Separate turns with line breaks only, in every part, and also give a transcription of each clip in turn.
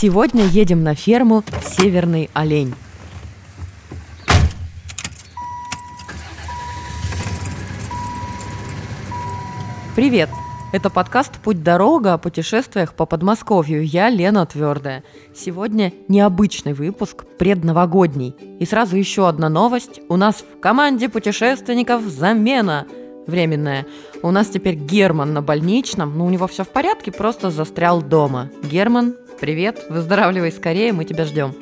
Сегодня едем на ферму «Северный олень». Привет! Это подкаст «Путь-дорога» о путешествиях по Подмосковью. Я Лена Твердая. Сегодня необычный выпуск, предновогодний. И сразу еще одна новость. У нас в команде путешественников замена временная. У нас теперь Герман на больничном, но у него все в порядке, просто застрял дома. Герман, привет, выздоравливай скорее, мы тебя ждем.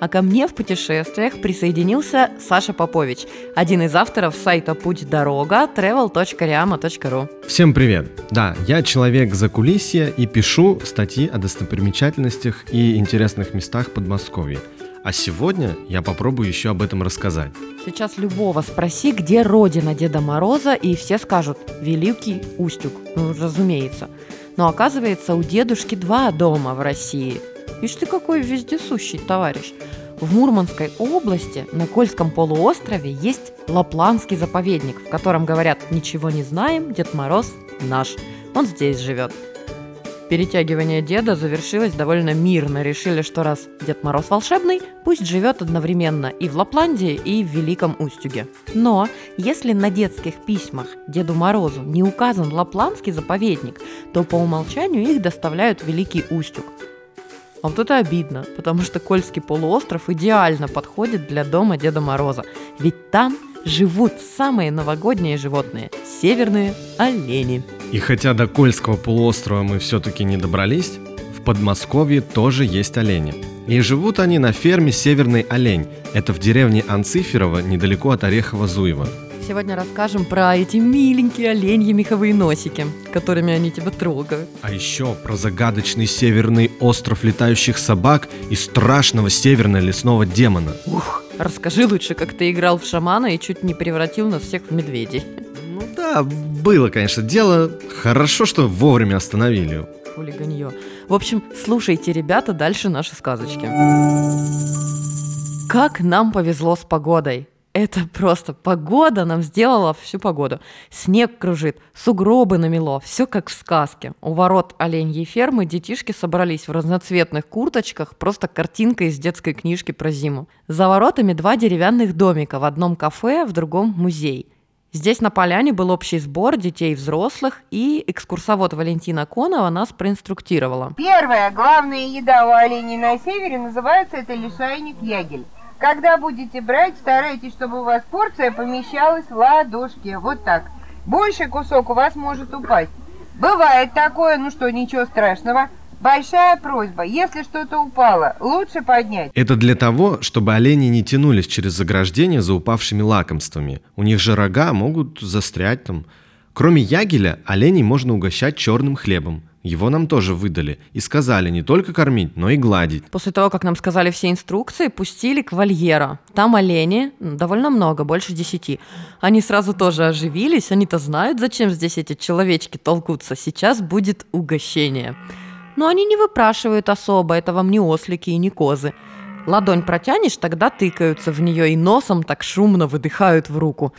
А ко мне в путешествиях присоединился Саша Попович, один из авторов сайта «Путь дорога» travel.riama.ru.
Всем привет! Да, я человек за кулисья и пишу статьи о достопримечательностях и интересных местах Подмосковья. А сегодня я попробую еще об этом рассказать.
Сейчас любого спроси, где родина Деда Мороза, и все скажут «Великий Устюг». Ну, разумеется. Но оказывается, у дедушки два дома в России. Ишь ты какой вездесущий товарищ. В Мурманской области на Кольском полуострове есть Лапланский заповедник, в котором говорят «Ничего не знаем, Дед Мороз наш». Он здесь живет. Перетягивание деда завершилось довольно мирно. Решили, что раз Дед Мороз волшебный, пусть живет одновременно и в Лапландии, и в Великом Устюге. Но если на детских письмах Деду Морозу не указан Лапландский заповедник, то по умолчанию их доставляют в Великий Устюг. А вот это обидно, потому что Кольский полуостров идеально подходит для дома Деда Мороза. Ведь там живут самые новогодние животные – северные олени.
И хотя до Кольского полуострова мы все-таки не добрались, в Подмосковье тоже есть олени. И живут они на ферме «Северный олень». Это в деревне Анциферово, недалеко от Орехово-Зуева.
Сегодня расскажем про эти миленькие оленьи меховые носики, которыми они тебя трогают.
А еще про загадочный северный остров летающих собак и страшного северного лесного демона.
Ух, расскажи лучше, как ты играл в шамана и чуть не превратил нас всех в медведей.
Было, конечно, дело. Хорошо, что вовремя остановили.
Хулиганье. В общем, слушайте, ребята, дальше наши сказочки. Как нам повезло с погодой. Это просто погода нам сделала всю погоду. Снег кружит, сугробы намело, все как в сказке. У ворот оленьей фермы детишки собрались в разноцветных курточках, просто картинка из детской книжки про зиму. За воротами два деревянных домика, в одном кафе, в другом музей. Здесь на поляне был общий сбор детей и взрослых, и экскурсовод Валентина Конова нас проинструктировала.
Первая главная еда у оленей на севере называется это лишайник ягель. Когда будете брать, старайтесь, чтобы у вас порция помещалась в ладошке. Вот так. Больше кусок у вас может упасть. Бывает такое, ну что, ничего страшного. Большая просьба, если что-то упало, лучше поднять.
Это для того, чтобы олени не тянулись через заграждение за упавшими лакомствами. У них же рога могут застрять там. Кроме ягеля, оленей можно угощать черным хлебом. Его нам тоже выдали и сказали не только кормить, но и гладить.
После того, как нам сказали все инструкции, пустили к вольера. Там олени, довольно много, больше десяти. Они сразу тоже оживились, они-то знают, зачем здесь эти человечки толкутся. Сейчас будет угощение. Но они не выпрашивают особо, это вам не ослики и не козы. Ладонь протянешь, тогда тыкаются в нее и носом так шумно выдыхают в руку.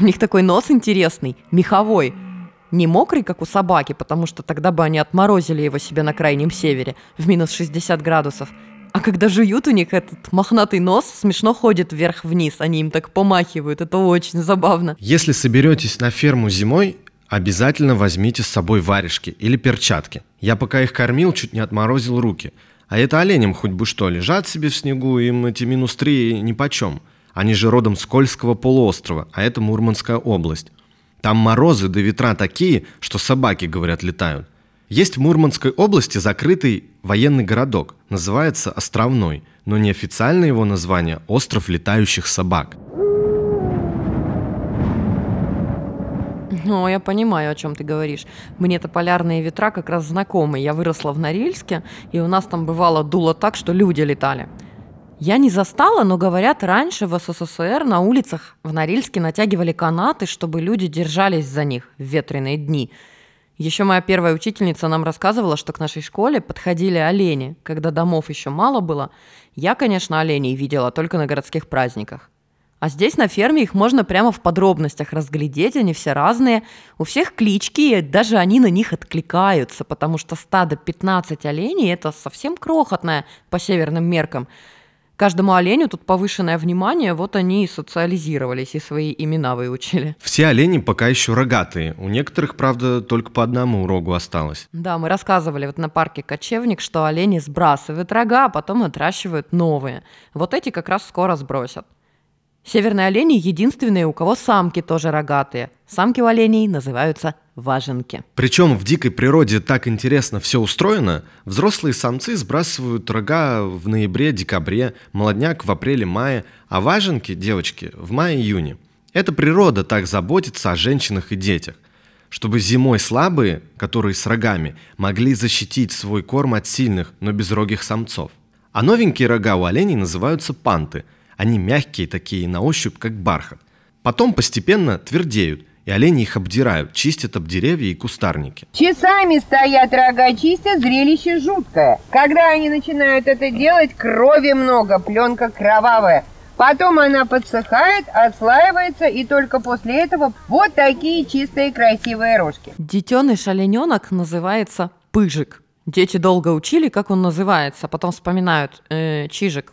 У них такой нос интересный, меховой – не мокрый, как у собаки, потому что тогда бы они отморозили его себе на крайнем севере в минус 60 градусов. А когда жуют у них этот мохнатый нос, смешно ходит вверх-вниз, они им так помахивают, это очень забавно.
Если соберетесь на ферму зимой, обязательно возьмите с собой варежки или перчатки. Я пока их кормил, чуть не отморозил руки. А это оленям хоть бы что, лежат себе в снегу, им эти минус три нипочем. Они же родом с Кольского полуострова, а это Мурманская область. Там морозы да ветра такие, что собаки, говорят, летают. Есть в Мурманской области закрытый военный городок, называется Островной, но неофициальное его название – Остров летающих собак.
Ну, я понимаю, о чем ты говоришь. Мне-то полярные ветра как раз знакомы. Я выросла в Норильске, и у нас там бывало дуло так, что люди летали. Я не застала, но говорят, раньше в СССР на улицах в Норильске натягивали канаты, чтобы люди держались за них в ветреные дни. Еще моя первая учительница нам рассказывала, что к нашей школе подходили олени, когда домов еще мало было. Я, конечно, оленей видела только на городских праздниках. А здесь на ферме их можно прямо в подробностях разглядеть, они все разные. У всех клички, и даже они на них откликаются, потому что стадо 15 оленей – это совсем крохотное по северным меркам. Каждому оленю тут повышенное внимание, вот они и социализировались, и свои имена выучили.
Все олени пока еще рогатые. У некоторых, правда, только по одному рогу осталось.
Да, мы рассказывали вот на парке Кочевник, что олени сбрасывают рога, а потом отращивают новые. Вот эти как раз скоро сбросят. Северные олени единственные, у кого самки тоже рогатые. Самки у оленей называются важенки.
Причем в дикой природе так интересно все устроено. Взрослые самцы сбрасывают рога в ноябре-декабре, молодняк в апреле-мае, а важенки, девочки, в мае-июне. Это природа так заботится о женщинах и детях чтобы зимой слабые, которые с рогами, могли защитить свой корм от сильных, но безрогих самцов. А новенькие рога у оленей называются панты – они мягкие такие, на ощупь, как бархат. Потом постепенно твердеют, и олени их обдирают, чистят об деревья и кустарники.
Часами стоят рога чистят, зрелище жуткое. Когда они начинают это делать, крови много, пленка кровавая. Потом она подсыхает, отслаивается, и только после этого вот такие чистые красивые рожки.
Детеныш олененок называется пыжик. Дети долго учили, как он называется, потом вспоминают э, чижик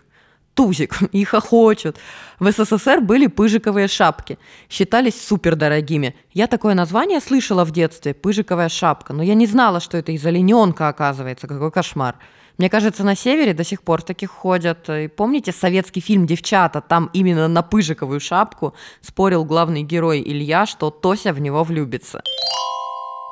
тузик и хохочут. В СССР были пыжиковые шапки. Считались супердорогими. Я такое название слышала в детстве, пыжиковая шапка, но я не знала, что это из олененка, оказывается. Какой кошмар. Мне кажется, на севере до сих пор таких ходят. И помните советский фильм «Девчата»? Там именно на пыжиковую шапку спорил главный герой Илья, что Тося в него влюбится.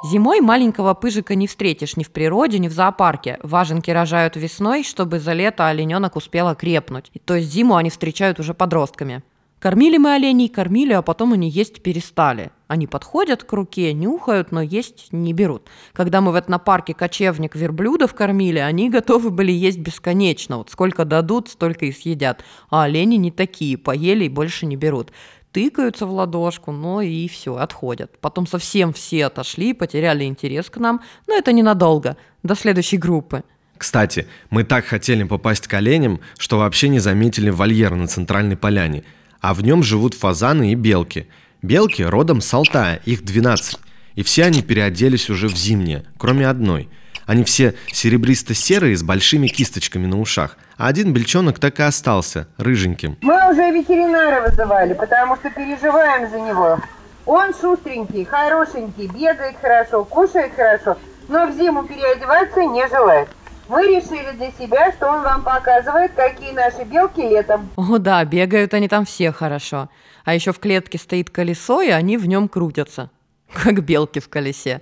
Зимой маленького пыжика не встретишь ни в природе, ни в зоопарке. Важенки рожают весной, чтобы за лето олененок успел окрепнуть. То есть зиму они встречают уже подростками. Кормили мы оленей, кормили, а потом они есть перестали. Они подходят к руке, нюхают, но есть не берут. Когда мы в этнопарке кочевник верблюдов кормили, они готовы были есть бесконечно. Вот сколько дадут, столько и съедят. А олени не такие, поели и больше не берут тыкаются в ладошку, но и все, отходят. Потом совсем все отошли, потеряли интерес к нам, но это ненадолго, до следующей группы.
Кстати, мы так хотели попасть к оленям, что вообще не заметили вольер на центральной поляне, а в нем живут фазаны и белки. Белки родом с Алтая, их 12, и все они переоделись уже в зимнее, кроме одной – они все серебристо-серые с большими кисточками на ушах. А один бельчонок так и остался, рыженьким.
Мы уже ветеринара вызывали, потому что переживаем за него. Он шустренький, хорошенький, бегает хорошо, кушает хорошо, но в зиму переодеваться не желает. Мы решили для себя, что он вам показывает, какие наши белки летом.
О да, бегают они там все хорошо. А еще в клетке стоит колесо, и они в нем крутятся. Как белки в колесе.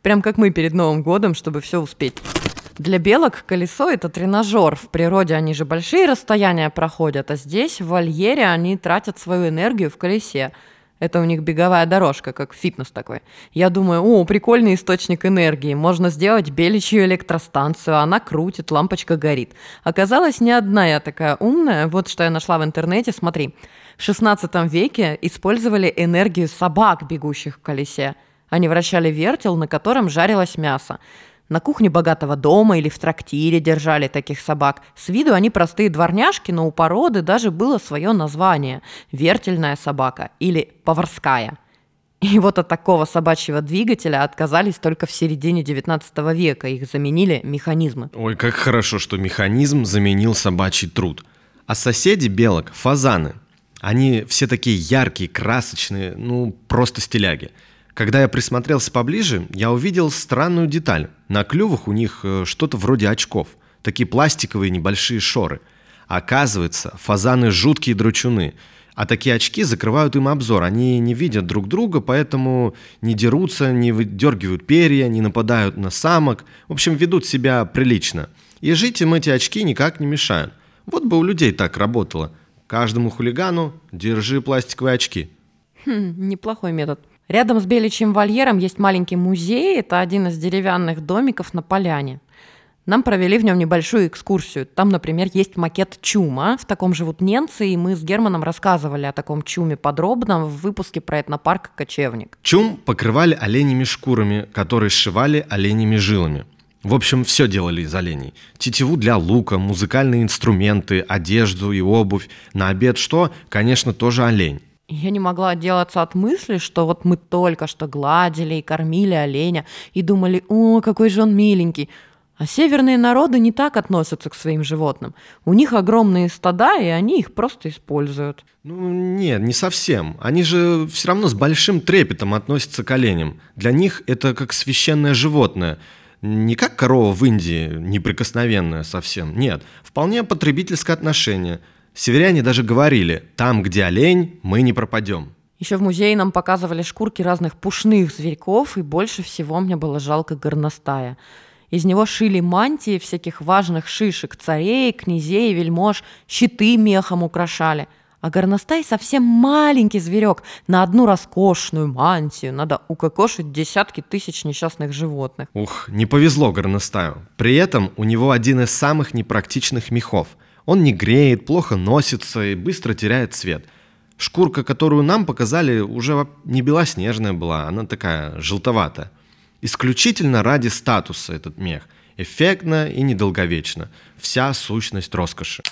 Прям как мы перед Новым годом, чтобы все успеть. Для белок колесо – это тренажер. В природе они же большие расстояния проходят, а здесь, в вольере, они тратят свою энергию в колесе. Это у них беговая дорожка, как фитнес такой. Я думаю, о, прикольный источник энергии. Можно сделать беличью электростанцию, она крутит, лампочка горит. Оказалось, не одна я такая умная. Вот что я нашла в интернете, смотри. В 16 веке использовали энергию собак, бегущих в колесе. Они вращали вертел, на котором жарилось мясо. На кухне богатого дома или в трактире держали таких собак. С виду они простые дворняжки, но у породы даже было свое название – вертельная собака или поварская. И вот от такого собачьего двигателя отказались только в середине 19 века. Их заменили механизмы.
Ой, как хорошо, что механизм заменил собачий труд. А соседи белок – фазаны. Они все такие яркие, красочные, ну, просто стиляги – когда я присмотрелся поближе, я увидел странную деталь. На клювах у них э, что-то вроде очков. Такие пластиковые небольшие шоры. Оказывается, фазаны жуткие дручуны. А такие очки закрывают им обзор. Они не видят друг друга, поэтому не дерутся, не выдергивают перья, не нападают на самок. В общем, ведут себя прилично. И жить им эти очки никак не мешают. Вот бы у людей так работало. Каждому хулигану держи пластиковые очки.
Хм, неплохой метод. Рядом с Беличьим вольером есть маленький музей. Это один из деревянных домиков на поляне. Нам провели в нем небольшую экскурсию. Там, например, есть макет чума. В таком живут немцы, и мы с Германом рассказывали о таком чуме подробно в выпуске про этнопарк «Кочевник».
Чум покрывали оленями шкурами, которые сшивали оленями жилами. В общем, все делали из оленей. Тетиву для лука, музыкальные инструменты, одежду и обувь. На обед что? Конечно, тоже олень.
Я не могла отделаться от мысли, что вот мы только что гладили и кормили оленя и думали, о, какой же он миленький. А северные народы не так относятся к своим животным. У них огромные стада, и они их просто используют.
Ну, нет, не совсем. Они же все равно с большим трепетом относятся к оленям. Для них это как священное животное. Не как корова в Индии, неприкосновенная совсем. Нет, вполне потребительское отношение. Северяне даже говорили, там, где олень, мы не пропадем.
Еще в музее нам показывали шкурки разных пушных зверьков, и больше всего мне было жалко горностая. Из него шили мантии всяких важных шишек, царей, князей, вельмож, щиты мехом украшали. А горностай совсем маленький зверек. На одну роскошную мантию надо укокошить десятки тысяч несчастных животных.
Ух, не повезло горностаю. При этом у него один из самых непрактичных мехов. Он не греет, плохо носится и быстро теряет цвет. Шкурка, которую нам показали, уже не белоснежная была, она такая желтоватая. Исключительно ради статуса этот мех. Эффектно и недолговечно. Вся сущность роскоши.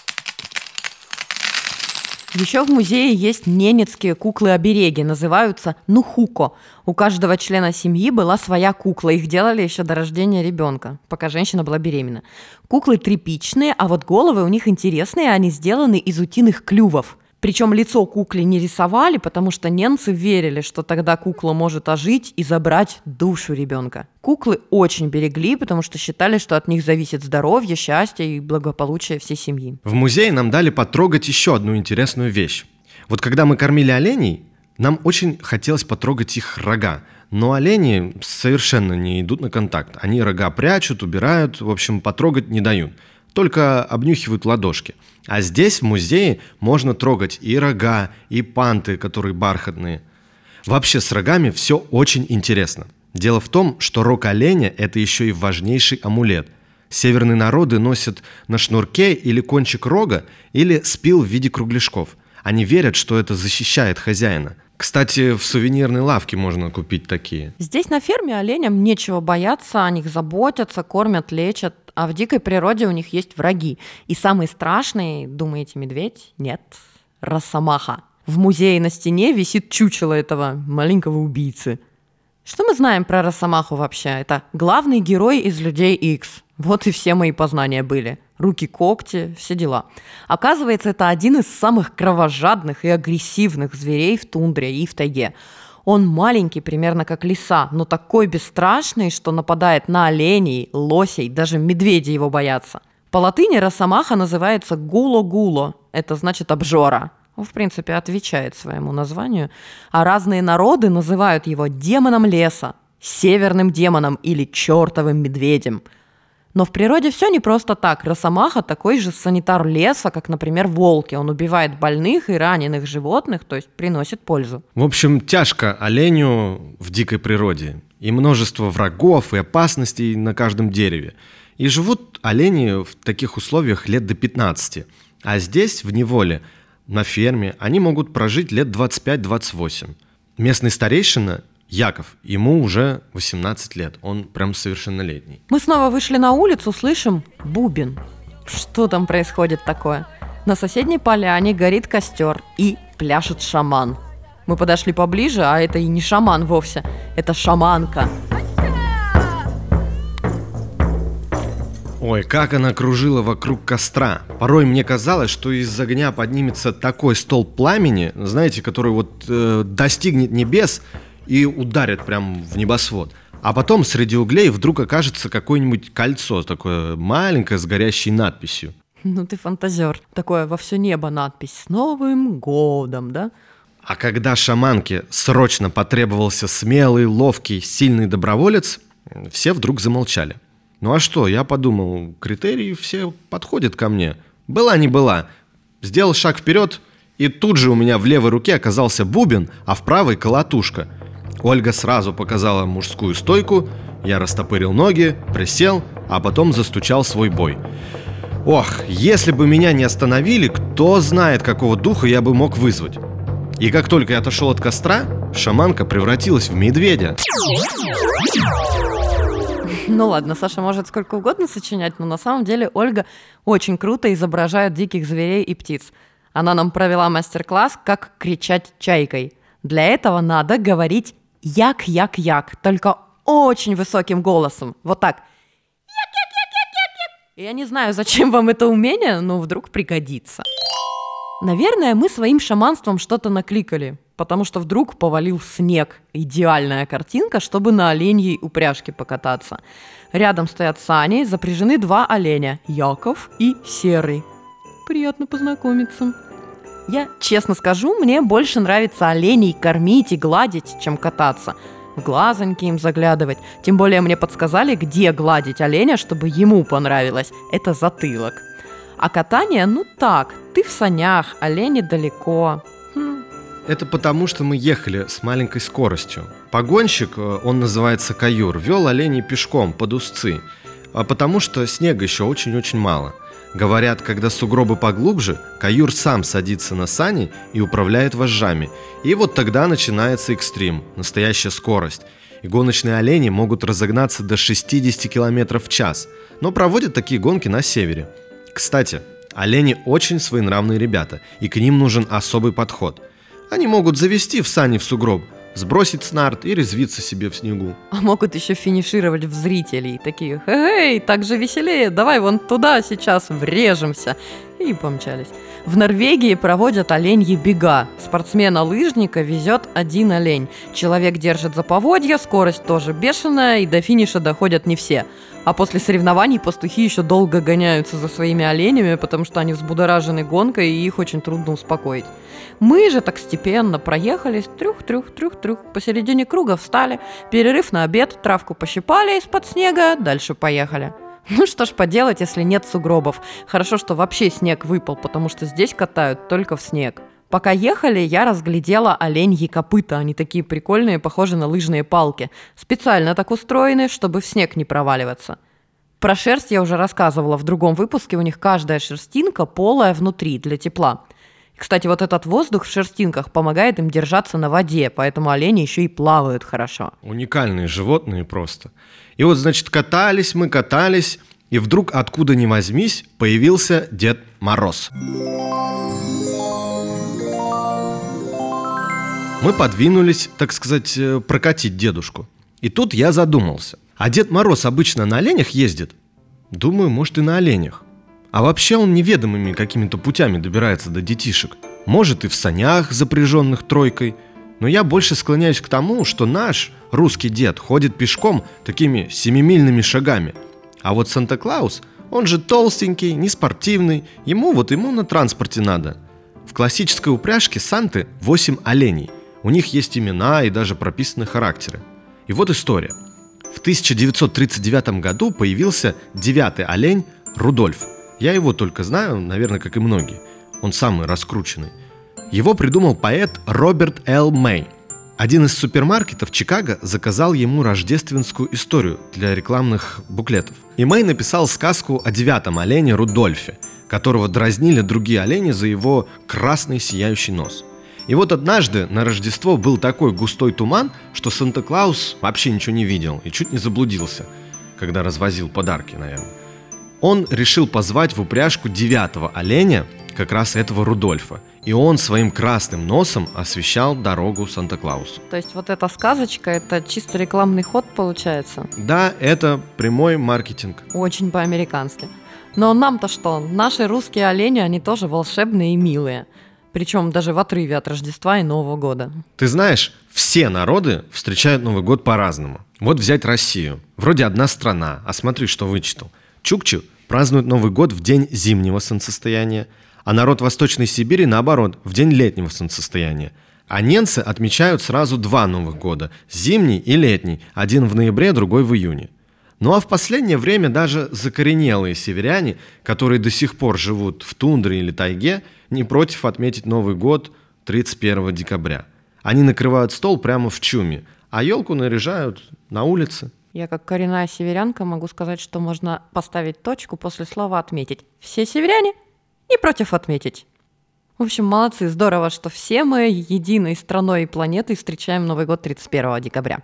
Еще в музее есть ненецкие куклы-обереги, называются нухуко. У каждого члена семьи была своя кукла, их делали еще до рождения ребенка, пока женщина была беременна. Куклы тряпичные, а вот головы у них интересные, они сделаны из утиных клювов. Причем лицо кукле не рисовали, потому что немцы верили, что тогда кукла может ожить и забрать душу ребенка. Куклы очень берегли, потому что считали, что от них зависит здоровье, счастье и благополучие всей семьи.
В музее нам дали потрогать еще одну интересную вещь. Вот когда мы кормили оленей, нам очень хотелось потрогать их рога. Но олени совершенно не идут на контакт. Они рога прячут, убирают, в общем, потрогать не дают. Только обнюхивают ладошки – а здесь, в музее, можно трогать и рога, и панты, которые бархатные. Вообще с рогами все очень интересно. Дело в том, что рог оленя – это еще и важнейший амулет. Северные народы носят на шнурке или кончик рога, или спил в виде кругляшков. Они верят, что это защищает хозяина. Кстати, в сувенирной лавке можно купить такие.
Здесь на ферме оленям нечего бояться, о них заботятся, кормят, лечат. А в дикой природе у них есть враги. И самый страшный, думаете, медведь? Нет, росомаха. В музее на стене висит чучело этого маленького убийцы. Что мы знаем про Росомаху вообще? Это главный герой из Людей X. Вот и все мои познания были. Руки, когти, все дела. Оказывается, это один из самых кровожадных и агрессивных зверей в тундре и в тайге. Он маленький, примерно как лиса, но такой бесстрашный, что нападает на оленей, лосей, даже медведи его боятся. По латыни росомаха называется гуло-гуло, это значит обжора. Он, в принципе, отвечает своему названию. А разные народы называют его демоном леса, северным демоном или чертовым медведем – но в природе все не просто так. Росомаха такой же санитар леса, как, например, волки. Он убивает больных и раненых животных, то есть приносит пользу.
В общем, тяжко оленю в дикой природе. И множество врагов и опасностей на каждом дереве. И живут олени в таких условиях лет до 15. А здесь, в неволе, на ферме, они могут прожить лет 25-28. Местный старейшина Яков, ему уже 18 лет, он прям совершеннолетний.
Мы снова вышли на улицу, слышим бубен. Что там происходит такое? На соседней поляне горит костер и пляшет шаман. Мы подошли поближе, а это и не шаман вовсе, это шаманка.
Ой, как она кружила вокруг костра. Порой мне казалось, что из огня поднимется такой столб пламени, знаете, который вот э, достигнет небес, и ударят прям в небосвод. А потом среди углей вдруг окажется какое-нибудь кольцо, такое маленькое с горящей надписью.
Ну ты фантазер. Такое во все небо надпись «С Новым годом», да?
А когда шаманке срочно потребовался смелый, ловкий, сильный доброволец, все вдруг замолчали. Ну а что, я подумал, критерии все подходят ко мне. Была не была. Сделал шаг вперед, и тут же у меня в левой руке оказался бубен, а в правой колотушка – Ольга сразу показала мужскую стойку, я растопырил ноги, присел, а потом застучал свой бой. Ох, если бы меня не остановили, кто знает, какого духа я бы мог вызвать. И как только я отошел от костра, шаманка превратилась в медведя.
Ну ладно, Саша может сколько угодно сочинять, но на самом деле Ольга очень круто изображает диких зверей и птиц. Она нам провела мастер-класс, как кричать чайкой. Для этого надо говорить як-як-як, только очень высоким голосом. Вот так. Я не знаю, зачем вам это умение, но вдруг пригодится. Наверное, мы своим шаманством что-то накликали, потому что вдруг повалил снег. Идеальная картинка, чтобы на оленьей упряжке покататься. Рядом стоят сани, запряжены два оленя – Яков и Серый. Приятно познакомиться. Я честно скажу, мне больше нравится оленей кормить и гладить, чем кататься. В глазоньки им заглядывать. Тем более мне подсказали, где гладить оленя, чтобы ему понравилось. Это затылок. А катание, ну так, ты в санях, олени далеко. Хм.
Это потому, что мы ехали с маленькой скоростью. Погонщик, э, он называется Каюр, вел оленей пешком под узцы, а потому что снега еще очень-очень мало. Говорят, когда сугробы поглубже, Каюр сам садится на сани и управляет вожжами. И вот тогда начинается экстрим, настоящая скорость. И гоночные олени могут разогнаться до 60 км в час, но проводят такие гонки на севере – кстати, олени очень своенравные ребята, и к ним нужен особый подход. Они могут завести в сани в сугроб, сбросить снарт и резвиться себе в снегу.
А могут еще финишировать в зрителей, такие, эй, так же веселее, давай вон туда сейчас врежемся. И помчались. В Норвегии проводят оленьи бега. Спортсмена-лыжника везет один олень. Человек держит за поводья, скорость тоже бешеная, и до финиша доходят не все. А после соревнований пастухи еще долго гоняются за своими оленями, потому что они взбудоражены гонкой, и их очень трудно успокоить. Мы же так степенно проехались, трюх-трюх-трюх-трюх, посередине круга встали, перерыв на обед, травку пощипали из-под снега, дальше поехали. Ну что ж поделать, если нет сугробов. Хорошо, что вообще снег выпал, потому что здесь катают только в снег. Пока ехали, я разглядела оленьи копыта. Они такие прикольные, похожи на лыжные палки. Специально так устроены, чтобы в снег не проваливаться. Про шерсть я уже рассказывала в другом выпуске. У них каждая шерстинка полая внутри для тепла. Кстати, вот этот воздух в шерстинках помогает им держаться на воде, поэтому олени еще и плавают хорошо.
Уникальные животные просто. И вот, значит, катались мы, катались, и вдруг откуда ни возьмись появился Дед Мороз. Мы подвинулись, так сказать, э, прокатить дедушку. И тут я задумался. А Дед Мороз обычно на оленях ездит? Думаю, может и на оленях. А вообще он неведомыми какими-то путями добирается до детишек. Может и в санях, запряженных тройкой. Но я больше склоняюсь к тому, что наш русский дед ходит пешком такими семимильными шагами. А вот Санта-Клаус, он же толстенький, неспортивный, ему вот ему на транспорте надо. В классической упряжке Санты 8 оленей – у них есть имена и даже прописаны характеры. И вот история. В 1939 году появился девятый олень Рудольф. Я его только знаю, наверное, как и многие. Он самый раскрученный. Его придумал поэт Роберт Л. Мэй. Один из супермаркетов Чикаго заказал ему рождественскую историю для рекламных буклетов. И Мэй написал сказку о девятом олене Рудольфе, которого дразнили другие олени за его красный сияющий нос – и вот однажды на Рождество был такой густой туман, что Санта-Клаус вообще ничего не видел и чуть не заблудился, когда развозил подарки, наверное. Он решил позвать в упряжку девятого оленя, как раз этого Рудольфа. И он своим красным носом освещал дорогу Санта-Клаусу.
То есть вот эта сказочка, это чисто рекламный ход получается?
Да, это прямой маркетинг.
Очень по-американски. Но нам-то что? Наши русские олени, они тоже волшебные и милые. Причем даже в отрыве от Рождества и Нового года.
Ты знаешь, все народы встречают Новый год по-разному. Вот взять Россию. Вроде одна страна, а смотри, что вычитал. Чукчи празднуют Новый год в день зимнего солнцестояния, а народ Восточной Сибири, наоборот, в день летнего солнцестояния. А ненцы отмечают сразу два Новых года – зимний и летний, один в ноябре, другой в июне – ну а в последнее время даже закоренелые северяне, которые до сих пор живут в тундре или тайге, не против отметить Новый год 31 декабря. Они накрывают стол прямо в чуме, а елку наряжают на улице.
Я как коренная северянка могу сказать, что можно поставить точку после слова «отметить». Все северяне не против отметить. В общем, молодцы, здорово, что все мы единой страной и планетой встречаем Новый год 31 декабря.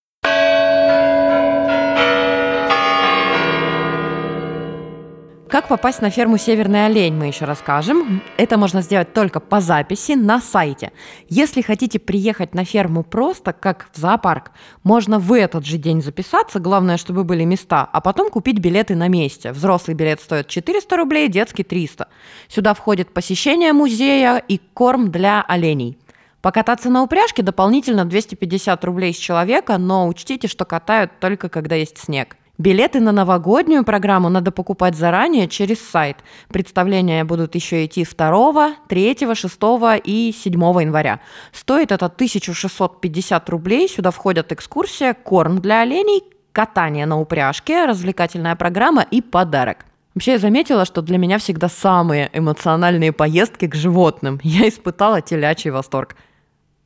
Как попасть на ферму «Северный олень» мы еще расскажем. Это можно сделать только по записи на сайте. Если хотите приехать на ферму просто, как в зоопарк, можно в этот же день записаться, главное, чтобы были места, а потом купить билеты на месте. Взрослый билет стоит 400 рублей, детский 300. Сюда входит посещение музея и корм для оленей. Покататься на упряжке дополнительно 250 рублей с человека, но учтите, что катают только когда есть снег. Билеты на новогоднюю программу надо покупать заранее через сайт. Представления будут еще идти 2, 3, 6 и 7 января. Стоит это 1650 рублей. Сюда входят экскурсия, корм для оленей, катание на упряжке, развлекательная программа и подарок. Вообще я заметила, что для меня всегда самые эмоциональные поездки к животным. Я испытала телячий восторг.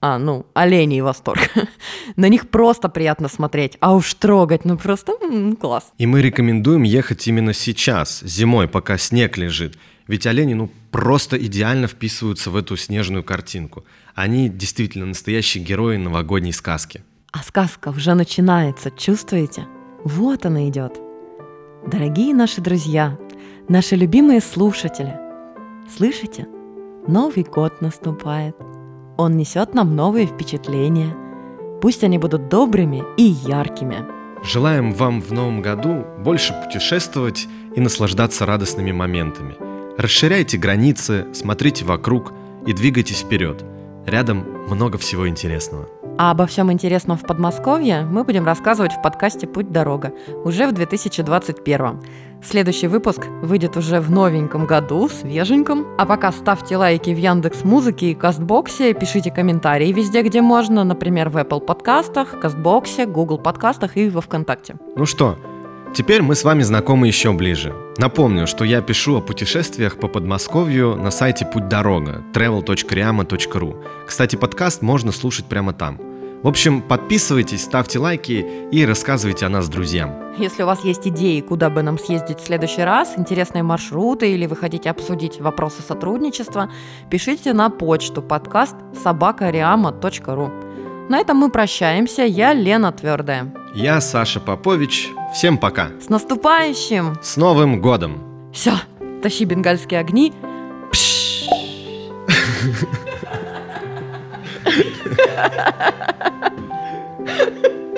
А, ну, оленей восторг. На них просто приятно смотреть, а уж трогать, ну просто м-м, класс.
И мы рекомендуем ехать именно сейчас, зимой, пока снег лежит. Ведь олени, ну, просто идеально вписываются в эту снежную картинку. Они действительно настоящие герои новогодней сказки.
А сказка уже начинается, чувствуете? Вот она идет. Дорогие наши друзья, наши любимые слушатели, слышите? Новый год наступает – он несет нам новые впечатления. Пусть они будут добрыми и яркими.
Желаем вам в новом году больше путешествовать и наслаждаться радостными моментами. Расширяйте границы, смотрите вокруг и двигайтесь вперед. Рядом много всего интересного.
А обо всем интересном в Подмосковье мы будем рассказывать в подкасте «Путь-дорога» уже в 2021. Следующий выпуск выйдет уже в новеньком году, свеженьком. А пока ставьте лайки в Яндекс Музыке и Кастбоксе, пишите комментарии везде, где можно, например, в Apple подкастах, Кастбоксе, Google подкастах и во Вконтакте.
Ну что, теперь мы с вами знакомы еще ближе. Напомню, что я пишу о путешествиях по Подмосковью на сайте Путь Дорога travel.riama.ru. Кстати, подкаст можно слушать прямо там – в общем, подписывайтесь, ставьте лайки и рассказывайте о нас друзьям.
Если у вас есть идеи, куда бы нам съездить в следующий раз, интересные маршруты или вы хотите обсудить вопросы сотрудничества, пишите на почту подкаст собакариама.ру. На этом мы прощаемся. Я Лена Твердая.
Я Саша Попович. Всем пока.
С наступающим!
С Новым годом!
Все, тащи бенгальские огни. Ha ha ha ha! Ha ha ha!